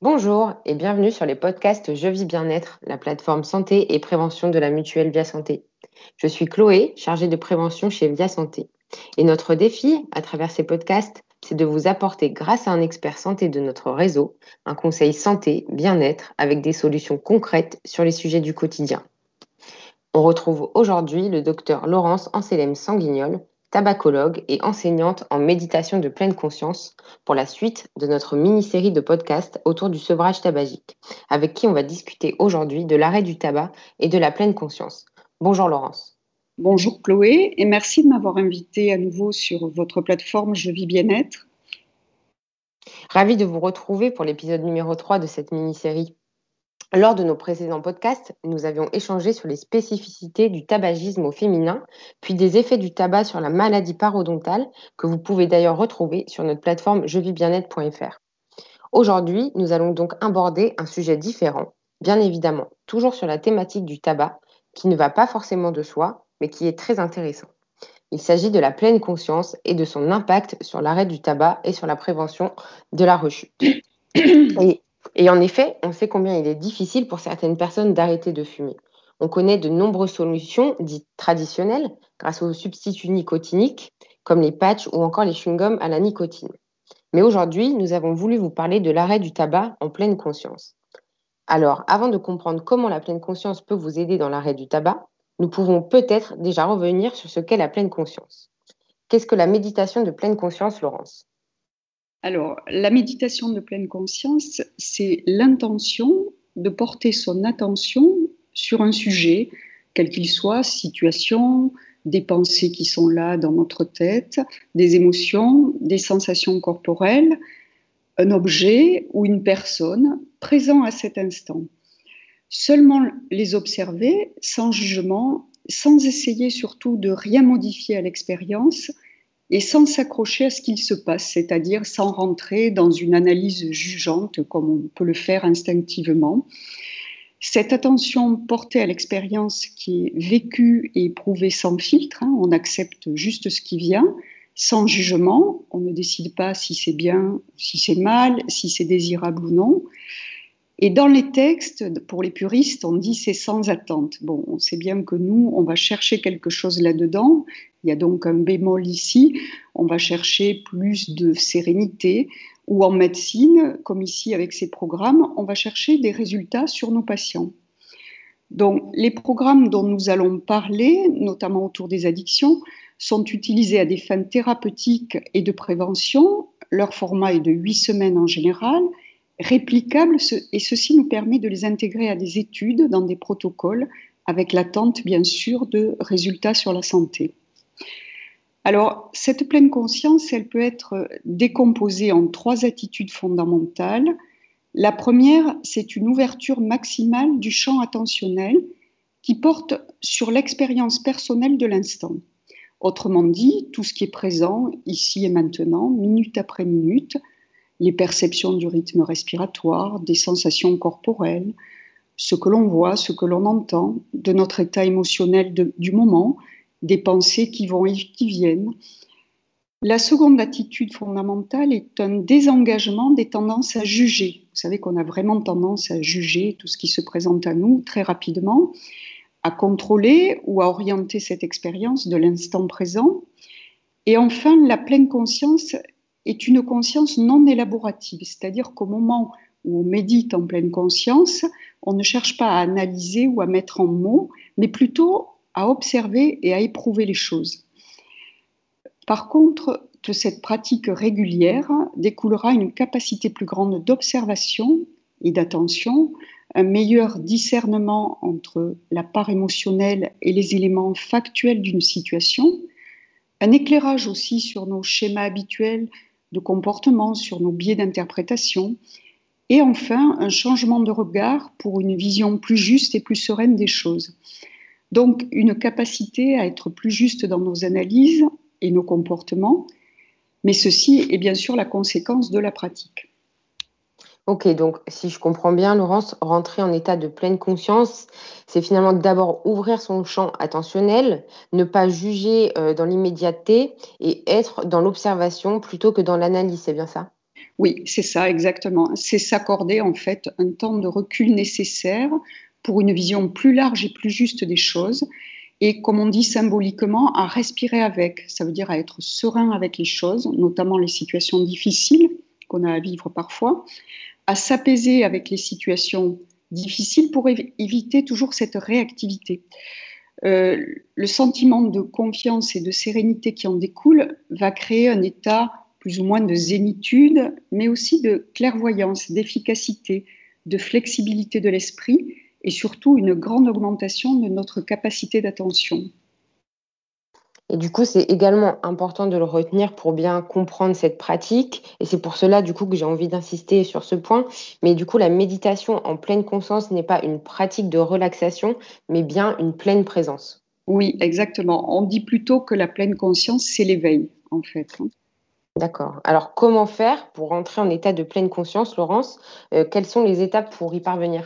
Bonjour et bienvenue sur les podcasts Je vis bien-être, la plateforme santé et prévention de la mutuelle Via Santé. Je suis Chloé, chargée de prévention chez Via Santé. Et notre défi à travers ces podcasts, c'est de vous apporter, grâce à un expert santé de notre réseau, un conseil santé, bien-être, avec des solutions concrètes sur les sujets du quotidien. On retrouve aujourd'hui le docteur Laurence Anselem Sanguignol, tabacologue et enseignante en méditation de pleine conscience pour la suite de notre mini-série de podcasts autour du sevrage tabagique, avec qui on va discuter aujourd'hui de l'arrêt du tabac et de la pleine conscience. Bonjour Laurence. Bonjour Chloé et merci de m'avoir invité à nouveau sur votre plateforme Je vis bien-être. Ravi de vous retrouver pour l'épisode numéro 3 de cette mini-série. Lors de nos précédents podcasts, nous avions échangé sur les spécificités du tabagisme au féminin, puis des effets du tabac sur la maladie parodontale, que vous pouvez d'ailleurs retrouver sur notre plateforme jevivsbienêtre.fr. Aujourd'hui, nous allons donc aborder un sujet différent, bien évidemment, toujours sur la thématique du tabac, qui ne va pas forcément de soi, mais qui est très intéressant. Il s'agit de la pleine conscience et de son impact sur l'arrêt du tabac et sur la prévention de la rechute. Et, et, en effet, on sait combien il est difficile pour certaines personnes d'arrêter de fumer. On connaît de nombreuses solutions dites traditionnelles grâce aux substituts nicotiniques comme les patchs ou encore les chewing-gums à la nicotine. Mais aujourd'hui, nous avons voulu vous parler de l'arrêt du tabac en pleine conscience. Alors, avant de comprendre comment la pleine conscience peut vous aider dans l'arrêt du tabac, nous pouvons peut-être déjà revenir sur ce qu'est la pleine conscience. Qu'est-ce que la méditation de pleine conscience, Laurence? Alors, la méditation de pleine conscience, c'est l'intention de porter son attention sur un sujet, quel qu'il soit, situation, des pensées qui sont là dans notre tête, des émotions, des sensations corporelles, un objet ou une personne présent à cet instant. Seulement les observer sans jugement, sans essayer surtout de rien modifier à l'expérience et sans s'accrocher à ce qu'il se passe, c'est-à-dire sans rentrer dans une analyse jugeante comme on peut le faire instinctivement. Cette attention portée à l'expérience qui est vécue et éprouvée sans filtre, hein, on accepte juste ce qui vient, sans jugement, on ne décide pas si c'est bien, si c'est mal, si c'est désirable ou non. Et dans les textes, pour les puristes, on dit c'est sans attente. Bon, on sait bien que nous, on va chercher quelque chose là-dedans. Il y a donc un bémol ici. On va chercher plus de sérénité. Ou en médecine, comme ici avec ces programmes, on va chercher des résultats sur nos patients. Donc, les programmes dont nous allons parler, notamment autour des addictions, sont utilisés à des fins thérapeutiques et de prévention. Leur format est de huit semaines en général réplicables et ceci nous permet de les intégrer à des études dans des protocoles avec l'attente bien sûr de résultats sur la santé. Alors, cette pleine conscience, elle peut être décomposée en trois attitudes fondamentales. La première, c'est une ouverture maximale du champ attentionnel qui porte sur l'expérience personnelle de l'instant. Autrement dit, tout ce qui est présent ici et maintenant, minute après minute, les perceptions du rythme respiratoire, des sensations corporelles, ce que l'on voit, ce que l'on entend, de notre état émotionnel du moment, des pensées qui vont et qui viennent. La seconde attitude fondamentale est un désengagement des tendances à juger. Vous savez qu'on a vraiment tendance à juger tout ce qui se présente à nous très rapidement, à contrôler ou à orienter cette expérience de l'instant présent. Et enfin, la pleine conscience est une conscience non élaborative, c'est-à-dire qu'au moment où on médite en pleine conscience, on ne cherche pas à analyser ou à mettre en mots, mais plutôt à observer et à éprouver les choses. Par contre, de cette pratique régulière découlera une capacité plus grande d'observation et d'attention, un meilleur discernement entre la part émotionnelle et les éléments factuels d'une situation, un éclairage aussi sur nos schémas habituels de comportement, sur nos biais d'interprétation, et enfin un changement de regard pour une vision plus juste et plus sereine des choses. Donc une capacité à être plus juste dans nos analyses et nos comportements, mais ceci est bien sûr la conséquence de la pratique. Ok, donc si je comprends bien, Laurence, rentrer en état de pleine conscience, c'est finalement d'abord ouvrir son champ attentionnel, ne pas juger euh, dans l'immédiateté et être dans l'observation plutôt que dans l'analyse, c'est bien ça? Oui, c'est ça, exactement. C'est s'accorder en fait un temps de recul nécessaire pour une vision plus large et plus juste des choses. Et comme on dit symboliquement, à respirer avec. Ça veut dire à être serein avec les choses, notamment les situations difficiles qu'on a à vivre parfois, à s'apaiser avec les situations difficiles pour éviter toujours cette réactivité. Euh, le sentiment de confiance et de sérénité qui en découle va créer un état plus ou moins de zénitude, mais aussi de clairvoyance, d'efficacité, de flexibilité de l'esprit et surtout une grande augmentation de notre capacité d'attention. Et du coup, c'est également important de le retenir pour bien comprendre cette pratique. Et c'est pour cela, du coup, que j'ai envie d'insister sur ce point. Mais du coup, la méditation en pleine conscience n'est pas une pratique de relaxation, mais bien une pleine présence. Oui, exactement. On dit plutôt que la pleine conscience, c'est l'éveil, en fait. Hein. D'accord. Alors, comment faire pour rentrer en état de pleine conscience, Laurence? Euh, Quelles sont les étapes pour y parvenir?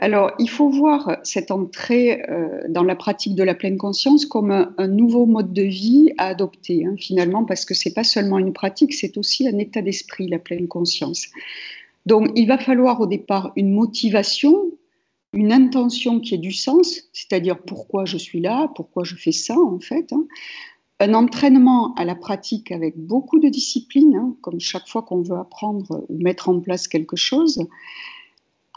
Alors, il faut voir cette entrée euh, dans la pratique de la pleine conscience comme un, nouveau mode de vie à adopter, hein, finalement, parce que ce n'est pas seulement une pratique, c'est aussi un état d'esprit, la pleine conscience. Donc, il va falloir au départ une motivation, une intention qui ait du sens, c'est-à-dire pourquoi je suis là, pourquoi je fais ça, en fait. Hein. Un entraînement à la pratique avec beaucoup de discipline, hein, comme chaque fois qu'on veut apprendre ou mettre en place quelque chose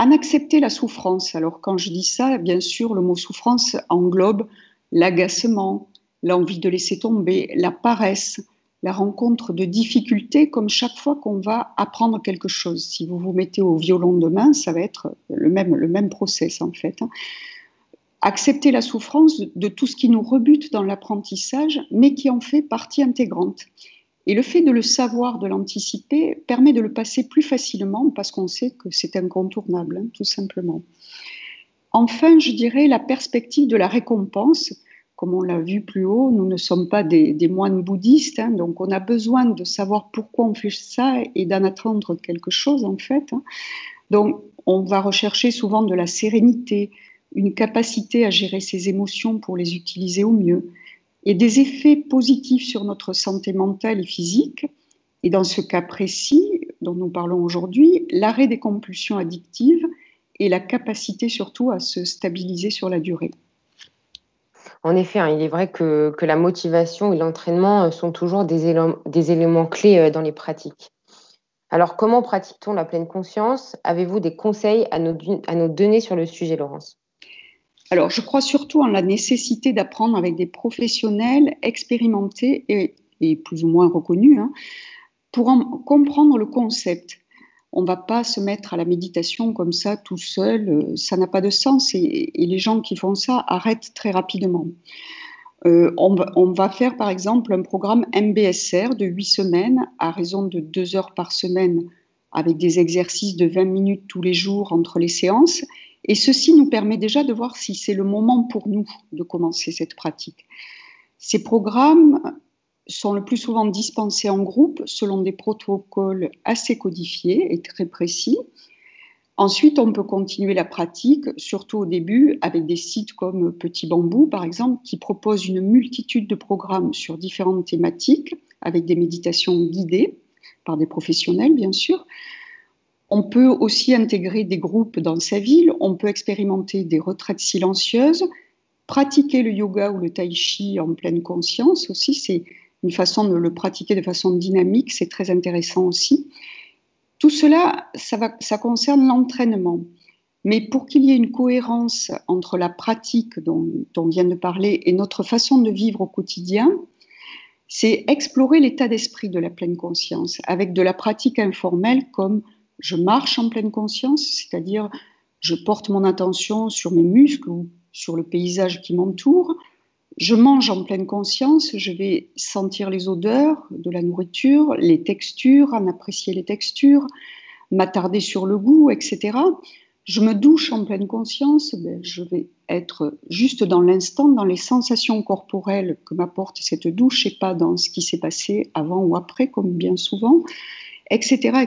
en accepter la souffrance. Alors quand je dis ça, bien sûr, le mot souffrance englobe l'agacement, l'envie de laisser tomber, la paresse, la rencontre de difficultés, comme chaque fois qu'on va apprendre quelque chose. Si vous vous mettez au violon demain, ça va être le même, le même process en fait. Hein. Accepter la souffrance de tout ce qui nous rebute dans l'apprentissage, mais qui en fait partie intégrante. Et le fait de le savoir, de l'anticiper, permet de le passer plus facilement parce qu'on sait que c'est incontournable, hein, tout simplement. Enfin, je dirais la perspective de la récompense. Comme on l'a vu plus haut, nous ne sommes pas des, moines bouddhistes, hein, donc on a besoin de savoir pourquoi on fait ça et d'en attendre quelque chose en fait. Hein. Donc on va rechercher souvent de la sérénité, une capacité à gérer ses émotions pour les utiliser au mieux, et des effets positifs sur notre santé mentale et physique. Et dans ce cas précis dont nous parlons aujourd'hui, l'arrêt des compulsions addictives et la capacité surtout à se stabiliser sur la durée. En effet, hein, il est vrai que, la motivation et l'entraînement sont toujours des éléments, clés euh, dans les pratiques. Alors, comment pratique-t-on la pleine conscience? Avez-vous des conseils à nous donner sur le sujet, Laurence? Alors, je crois surtout en la nécessité d'apprendre avec des professionnels expérimentés et, plus ou moins reconnus hein, pour en comprendre le concept. On ne va pas se mettre à la méditation comme ça tout seul, euh, ça n'a pas de sens et, les gens qui font ça arrêtent très rapidement. Euh, on, va, on, va, faire par exemple un programme MBSR de 8 semaines à raison de 2 heures par semaine avec des exercices de 20 minutes tous les jours entre les séances et ceci nous permet déjà de voir si c'est le moment pour nous de commencer cette pratique. Ces programmes sont le plus souvent dispensés en groupe selon des protocoles assez codifiés et très précis. Ensuite, on peut continuer la pratique, surtout au début, avec des sites comme Petit Bambou, par exemple, qui proposent une multitude de programmes sur différentes thématiques, avec des méditations guidées par des professionnels, bien sûr. On peut aussi intégrer des groupes dans sa ville, on peut expérimenter des retraites silencieuses, pratiquer le yoga ou le tai chi en pleine conscience aussi, c'est une façon de le pratiquer de façon dynamique, c'est très intéressant aussi. Tout cela, ça, concerne l'entraînement. Mais pour qu'il y ait une cohérence entre la pratique dont, on vient de parler et notre façon de vivre au quotidien, c'est explorer l'état d'esprit de la pleine conscience avec de la pratique informelle comme je marche en pleine conscience, c'est-à-dire je porte mon attention sur mes muscles ou sur le paysage qui m'entoure. Je mange en pleine conscience, je vais sentir les odeurs de la nourriture, les textures, en apprécier les textures, m'attarder sur le goût, etc. Je me douche en pleine conscience, ben, je vais être juste dans l'instant, dans les sensations corporelles que m'apporte cette douche et pas dans ce qui s'est passé avant ou après, comme bien souvent etc..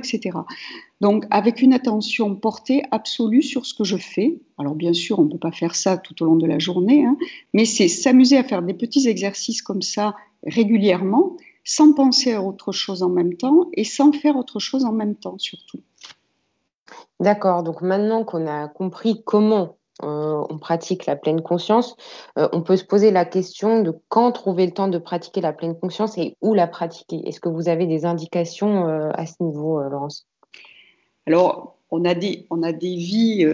Donc, avec une attention portée absolue sur ce que je fais. Alors, bien sûr, on ne peut pas faire ça tout au long de la journée, hein, mais c'est s'amuser à faire des petits exercices comme ça régulièrement. sans penser à autre chose en même temps et sans faire autre chose en même temps surtout. D'accord, donc maintenant qu'on a compris comment euh, on pratique la pleine conscience, euh, on peut se poser la question de quand trouver le temps de pratiquer la pleine conscience et où la pratiquer. Est-ce que vous avez des indications euh, à ce niveau, Laurence? Alors, on a des, on a des vies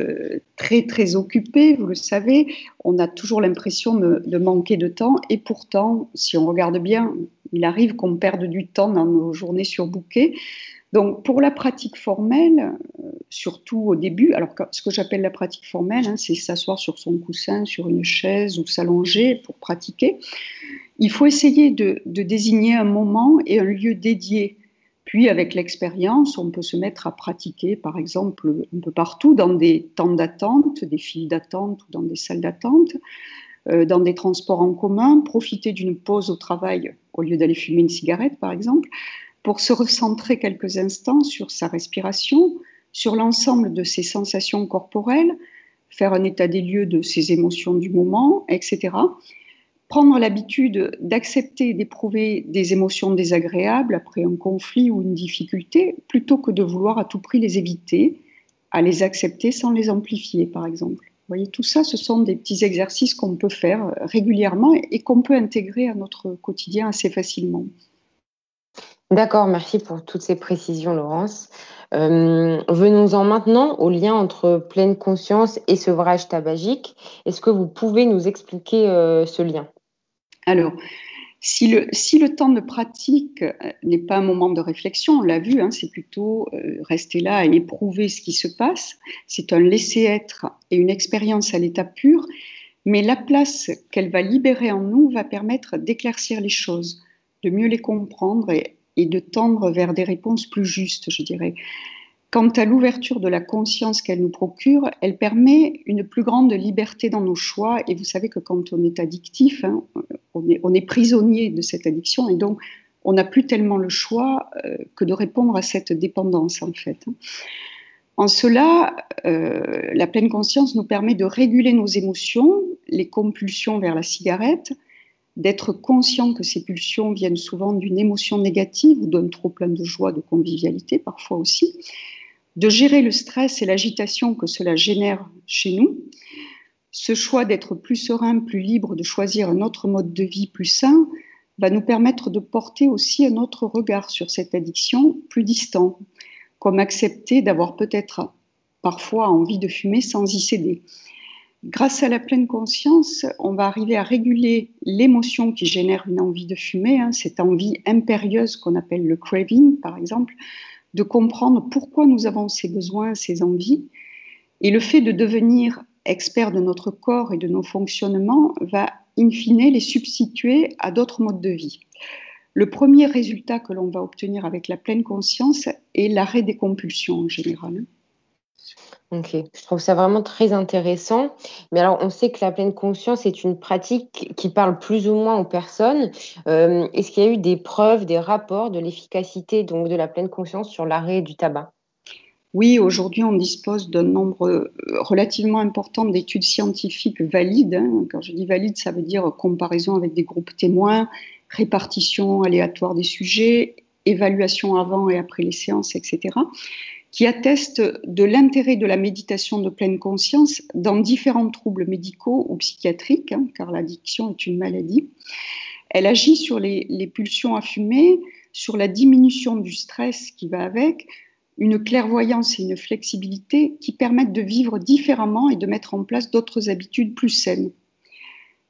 très très occupées, vous le savez. On a toujours l'impression de, manquer de temps et pourtant, si on regarde bien, il arrive qu'on perde du temps dans nos journées surbookées. Donc, pour la pratique formelle, euh, surtout au début, alors ce que j'appelle la pratique formelle, hein, c'est s'asseoir sur son coussin, sur une chaise ou s'allonger pour pratiquer. Il faut essayer de, désigner un moment et un lieu dédié. Puis, avec l'expérience, on peut se mettre à pratiquer, par exemple, un peu partout, dans des temps d'attente, des files d'attente ou dans des salles d'attente, euh, dans des transports en commun, profiter d'une pause au travail au lieu d'aller fumer une cigarette, par exemple pour se recentrer quelques instants sur sa respiration, sur l'ensemble de ses sensations corporelles, faire un état des lieux de ses émotions du moment, etc. Prendre l'habitude d'accepter et d'éprouver des émotions désagréables après un conflit ou une difficulté, plutôt que de vouloir à tout prix les éviter, à les accepter sans les amplifier, par exemple. Vous voyez, tout ça, ce sont des petits exercices qu'on peut faire régulièrement et qu'on peut intégrer à notre quotidien assez facilement. D'accord, merci pour toutes ces précisions, Laurence. Euh, venons-en maintenant au lien entre pleine conscience et sevrage tabagique. Est-ce que vous pouvez nous expliquer euh, ce lien? Alors, si le, si le, temps de pratique euh, n'est pas un moment de réflexion, on l'a vu, hein, c'est plutôt rester là et éprouver ce qui se passe. C'est un laisser-être et une expérience à l'état pur, mais la place qu'elle va libérer en nous va permettre d'éclaircir les choses, de mieux les comprendre et de tendre vers des réponses plus justes, je dirais. Quant à l'ouverture de la conscience qu'elle nous procure, elle permet une plus grande liberté dans nos choix. Et vous savez que quand on est addictif, hein, on, est, on, est, prisonnier de cette addiction et donc on n'a plus tellement le choix euh, que de répondre à cette dépendance en fait. En cela, euh, la pleine conscience nous permet de réguler nos émotions, les compulsions vers la cigarette, d'être conscient que ces pulsions viennent souvent d'une émotion négative ou d'un trop plein de joie, de convivialité parfois aussi, de gérer le stress et l'agitation que cela génère chez nous. Ce choix d'être plus serein, plus libre, de choisir un autre mode de vie plus sain, va nous permettre de porter aussi un autre regard sur cette addiction plus distant, comme accepter d'avoir peut-être parfois envie de fumer sans y céder Grâce à la pleine conscience, on va arriver à réguler l'émotion qui génère une envie de fumer, hein, cette envie impérieuse qu'on appelle le craving, par exemple, de comprendre pourquoi nous avons ces besoins, ces envies. Et le fait de devenir expert de notre corps et de nos fonctionnements va, in fine, les substituer à d'autres modes de vie. Le premier résultat que l'on va obtenir avec la pleine conscience est l'arrêt des compulsions en général. Ok, je trouve ça vraiment très intéressant. Mais alors, on sait que la pleine conscience est une pratique qui parle plus ou moins aux personnes. Euh, est-ce qu'il y a eu des preuves, des rapports de l'efficacité donc de la pleine conscience sur l'arrêt du tabac? Oui, aujourd'hui, on dispose d'un nombre euh, relativement important d'études scientifiques valides. Hein. Quand je dis valide, ça veut dire comparaison avec des groupes témoins, répartition aléatoire des sujets, évaluation avant et après les séances, etc qui atteste de l'intérêt de la méditation de pleine conscience dans différents troubles médicaux ou psychiatriques, hein, car l'addiction est une maladie. Elle agit sur les, pulsions à fumer, sur la diminution du stress qui va avec, une clairvoyance et une flexibilité qui permettent de vivre différemment et de mettre en place d'autres habitudes plus saines.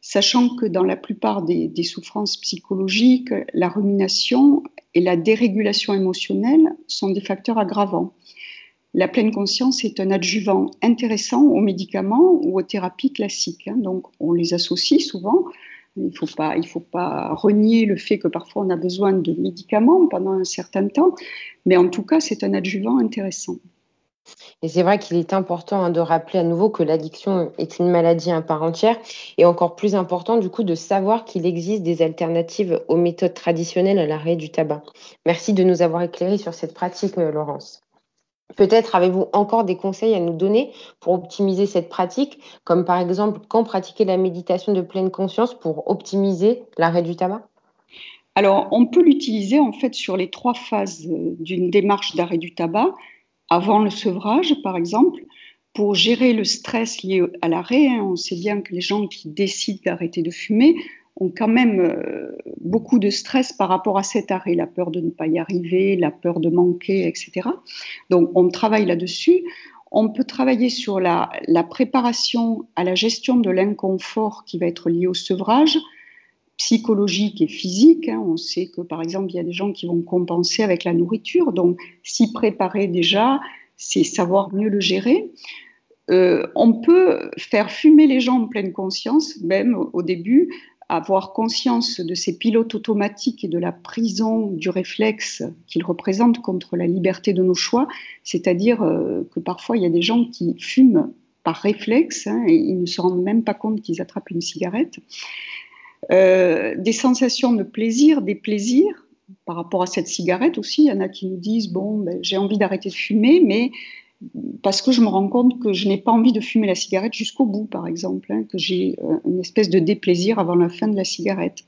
Sachant que dans la plupart des souffrances psychologiques, la rumination et la dérégulation émotionnelle sont des facteurs aggravants. La pleine conscience est un adjuvant intéressant aux médicaments ou aux thérapies classiques. Hein. donc, on les associe souvent. Il ne faut, pas, renier le fait que parfois on a besoin de médicaments pendant un certain temps, mais en tout cas, c'est un adjuvant intéressant. Et c'est vrai qu'il est important hein, de rappeler à nouveau que l'addiction est une maladie à part entière et encore plus important du coup de savoir qu'il existe des alternatives aux méthodes traditionnelles à l'arrêt du tabac. Merci de nous avoir éclairé sur cette pratique, euh, Laurence. Peut-être avez-vous encore des conseils à nous donner pour optimiser cette pratique, comme par exemple quand pratiquer la méditation de pleine conscience pour optimiser l'arrêt du tabac? Alors, on peut l'utiliser en fait sur les trois phases d'une démarche d'arrêt du tabac, avant le sevrage par exemple, pour gérer le stress lié à l'arrêt. Hein. on sait bien que les gens qui décident d'arrêter de fumer ont quand même euh, beaucoup de stress par rapport à cet arrêt, la peur de ne pas y arriver, la peur de manquer, etc. Donc on travaille là-dessus. On peut travailler sur la, préparation à la gestion de l'inconfort qui va être lié au sevrage, psychologique et physique. Hein. On sait que, par exemple, il y a des gens qui vont compenser avec la nourriture. Donc, s'y préparer déjà, c'est savoir mieux le gérer. Euh, on peut faire fumer les gens en pleine conscience, même au début, avoir conscience de ces pilotes automatiques et de la prison du réflexe qu'ils représentent contre la liberté de nos choix, c'est-à-dire euh, que parfois il y a des gens qui fument par réflexe hein, et ils ne se rendent même pas compte qu'ils attrapent une cigarette. Euh, des sensations de plaisir, des plaisirs par rapport à cette cigarette aussi. Il y en a qui nous disent bon, ben, j'ai envie d'arrêter de fumer, mais parce que je me rends compte que je n'ai pas envie de fumer la cigarette jusqu'au bout, par exemple, hein, que j'ai euh, une espèce de déplaisir avant la fin de la cigarette.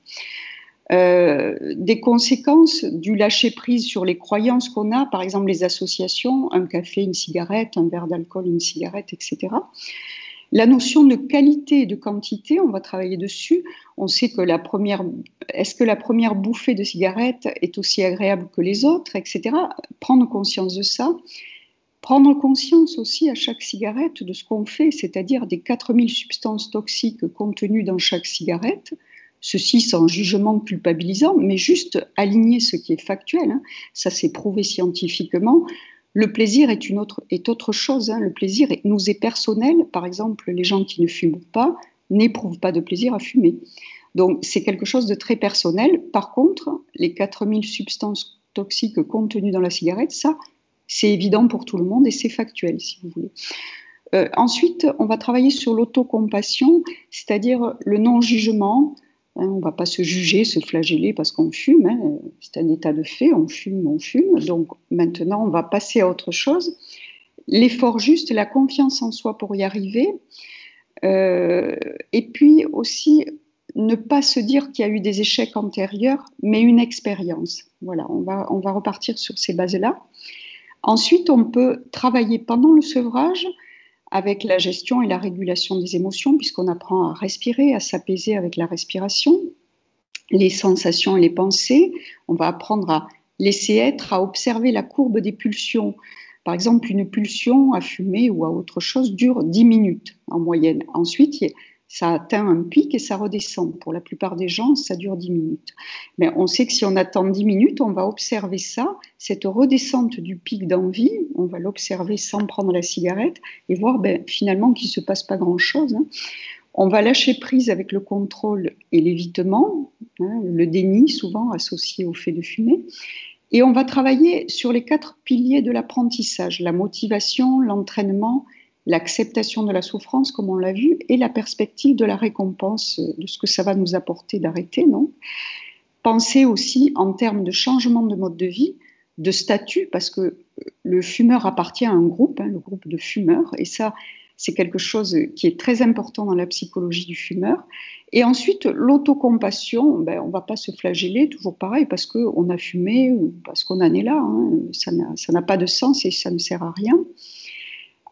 Euh, des conséquences du lâcher-prise sur les croyances qu'on a, par exemple les associations, un café, une cigarette, un verre d'alcool, une cigarette, etc. La notion de qualité et de quantité, on va travailler dessus. On sait que la première, est-ce que la première bouffée de cigarette est aussi agréable que les autres, etc. Prendre conscience de ça Prendre conscience aussi à chaque cigarette de ce qu'on fait, c'est-à-dire des 4000 substances toxiques contenues dans chaque cigarette, ceci sans jugement culpabilisant, mais juste aligner ce qui est factuel. Hein. Ça, c'est prouvé scientifiquement. Le plaisir est, une autre, est chose. Hein. Le plaisir nous est personnel. Par exemple, les gens qui ne fument pas n'éprouvent pas de plaisir à fumer. Donc, c'est quelque chose de très personnel. Par contre, les 4000 substances toxiques contenues dans la cigarette, ça, c'est évident pour tout le monde et c'est factuel, si vous voulez. Euh, ensuite, on va travailler sur l'autocompassion, c'est-à-dire le non-jugement. Hein, on ne va pas se juger, se flageller parce qu'on fume. Hein. c'est un état de fait, on fume, on fume. Donc maintenant, on va passer à autre chose. L'effort juste, la confiance en soi pour y arriver. Euh, et puis aussi, ne pas se dire qu'il y a eu des échecs antérieurs, mais une expérience. Voilà, on va, on va repartir sur ces bases-là. Ensuite, on peut travailler pendant le sevrage avec la gestion et la régulation des émotions, puisqu'on apprend à respirer, à s'apaiser avec la respiration, les sensations et les pensées. On va apprendre à laisser être, à observer la courbe des pulsions. Par exemple, une pulsion à fumer ou à autre chose dure 10 minutes en moyenne. Ensuite, ça atteint un pic et ça redescend. Pour la plupart des gens, ça dure 10 minutes. Mais on sait que si on attend 10 minutes, on va observer ça, cette redescente du pic d'envie, on va l'observer sans prendre la cigarette et voir ben, finalement qu'il ne se passe pas grand-chose. Hein. On va lâcher prise avec le contrôle et l'évitement, hein, le déni souvent associé au fait de fumer. Et on va travailler sur les quatre piliers de l'apprentissage, la motivation, l'entraînement, l'acceptation de la souffrance, comme on l'a vu, et la perspective de la récompense, euh, de ce que ça va nous apporter d'arrêter, non? Penser aussi en termes de changement de mode de vie, de statut, parce que euh, le fumeur appartient à un groupe, hein, le groupe de fumeurs, et ça, c'est quelque chose qui est très important dans la psychologie du fumeur. Et ensuite, l'autocompassion, ben, on ne va pas se flageller, toujours pareil, parce qu'on a fumé ou parce qu'on en est là. Hein. Ça n'a pas de sens et ça ne sert à rien.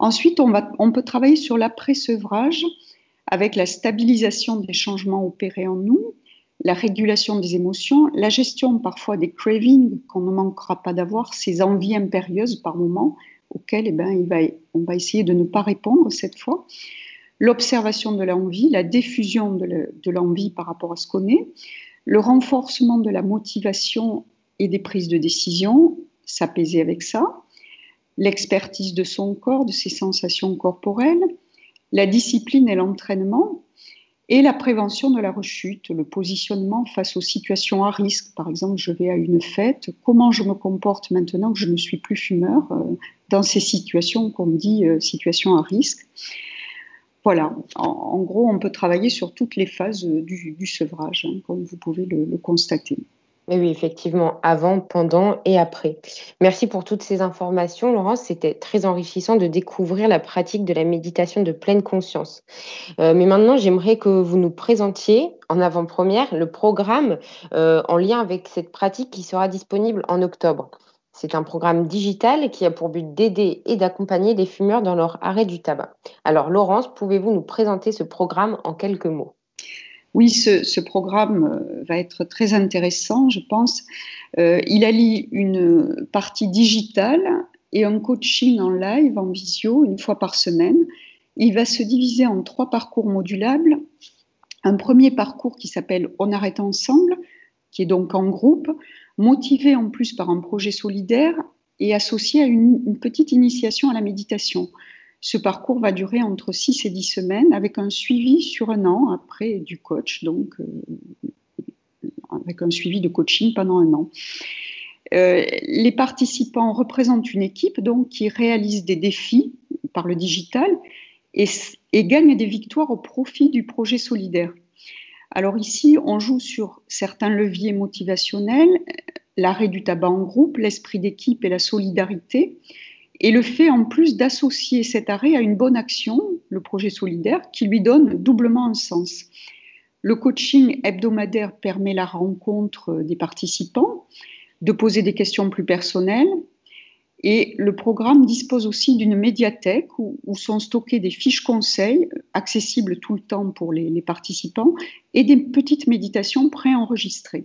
Ensuite, on, peut travailler sur l'après-sevrage avec la stabilisation des changements opérés en nous, la régulation des émotions, la gestion parfois des cravings qu'on ne manquera pas d'avoir, ces envies impérieuses par moment auxquelles eh ben, on va essayer de ne pas répondre cette fois, l'observation de l'envie, la diffusion de l'envie par rapport à ce qu'on est, le renforcement de la motivation et des prises de décision, s'apaiser avec ça, l'expertise de son corps, de ses sensations corporelles, la discipline et l'entraînement, et la prévention de la rechute, le positionnement face aux situations à risque. Par exemple, je vais à une fête, comment je me comporte maintenant que je ne suis plus fumeur euh, dans ces situations qu'on dit euh, situations à risque. Voilà, en, gros, on peut travailler sur toutes les phases du, sevrage, hein, comme vous pouvez le constater. Oui, effectivement, avant, pendant et après. Merci pour toutes ces informations, Laurence. C'était très enrichissant de découvrir la pratique de la méditation de pleine conscience. Euh, mais maintenant, j'aimerais que vous nous présentiez en avant-première le programme euh, en lien avec cette pratique qui sera disponible en octobre. C'est un programme digital qui a pour but d'aider et d'accompagner les fumeurs dans leur arrêt du tabac. Alors, Laurence, pouvez-vous nous présenter ce programme en quelques mots? Oui, ce, programme euh, va être très intéressant, je pense. Euh, il allie une partie digitale et un coaching en live, en visio, une fois par semaine. Il va se diviser en trois parcours modulables. Un premier parcours qui s'appelle On arrête ensemble, qui est donc en groupe, motivé en plus par un projet solidaire et associé à une petite initiation à la méditation. Ce parcours va durer entre 6 et 10 semaines avec un suivi sur un an après du coach, donc euh, avec un suivi de coaching pendant un an. Euh, les participants représentent une équipe donc, qui réalise des défis par le digital et, et gagne des victoires au profit du projet solidaire. Alors ici, on joue sur certains leviers motivationnels, l'arrêt du tabac en groupe, l'esprit d'équipe et la solidarité, et le fait en plus d'associer cet arrêt à une bonne action, le projet solidaire, qui lui donne doublement un sens. Le coaching hebdomadaire permet la rencontre des participants, de poser des questions plus personnelles. Et le programme dispose aussi d'une médiathèque où, sont stockées des fiches conseils accessibles tout le temps pour les, participants et des petites méditations préenregistrées.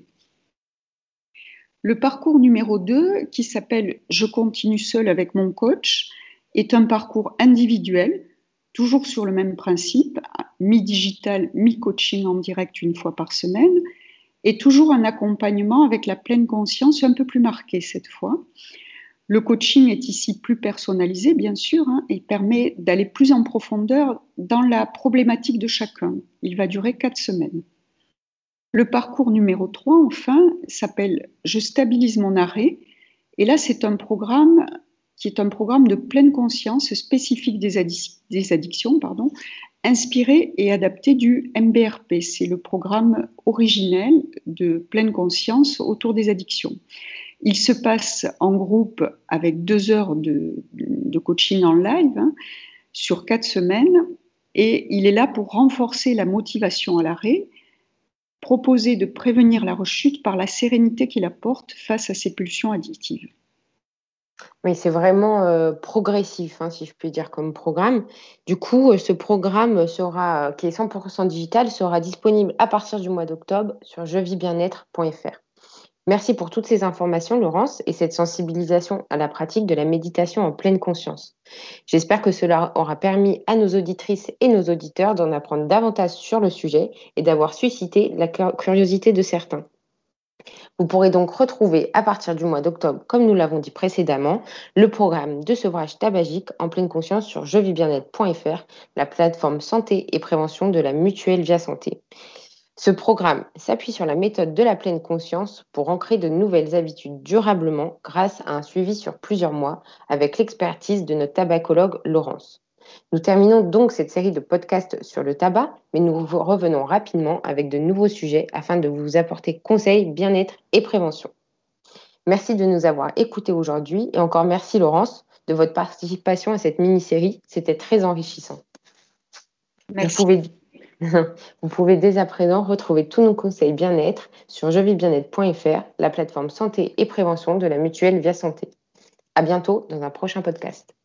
Le parcours numéro 2, qui s'appelle Je continue seul avec mon coach, est un parcours individuel, toujours sur le même principe, mi-digital, mi-coaching en direct une fois par semaine, et toujours un accompagnement avec la pleine conscience un peu plus marqué cette fois. Le coaching est ici plus personnalisé, bien sûr, hein, et permet d'aller plus en profondeur dans la problématique de chacun. Il va durer quatre semaines. Le parcours numéro 3, enfin, s'appelle Je stabilise mon arrêt. Et là, c'est un programme qui est un programme de pleine conscience spécifique des, addictions, pardon, inspiré et adapté du MBRP. C'est le programme originel de pleine conscience autour des addictions. Il se passe en groupe avec deux heures de, coaching en live hein, sur quatre semaines et il est là pour renforcer la motivation à l'arrêt proposer de prévenir la rechute par la sérénité qu'il apporte face à ces pulsions addictives. Oui, c'est vraiment euh, progressif, hein, si je puis dire, comme programme. Du coup, euh, ce programme sera, qui est 100% digital sera disponible à partir du mois d'octobre sur jevibien-être.fr. Merci pour toutes ces informations, Laurence, et cette sensibilisation à la pratique de la méditation en pleine conscience. J'espère que cela aura permis à nos auditrices et nos auditeurs d'en apprendre davantage sur le sujet et d'avoir suscité la curiosité de certains. Vous pourrez donc retrouver à partir du mois d'octobre, comme nous l'avons dit précédemment, le programme de sevrage tabagique en pleine conscience sur jevibien-être.fr, la plateforme santé et prévention de la mutuelle Via Santé. Ce programme s'appuie sur la méthode de la pleine conscience pour ancrer de nouvelles habitudes durablement grâce à un suivi sur plusieurs mois avec l'expertise de notre tabacologue Laurence. Nous terminons donc cette série de podcasts sur le tabac, mais nous revenons rapidement avec de nouveaux sujets afin de vous apporter conseils, bien-être et prévention. Merci de nous avoir écoutés aujourd'hui et encore merci Laurence de votre participation à cette mini-série. C'était très enrichissant. Merci. Vous pouvez dès à présent retrouver tous nos conseils bien-être sur jevibien-être.fr, la plateforme santé et prévention de la mutuelle Via Santé. À bientôt dans un prochain podcast.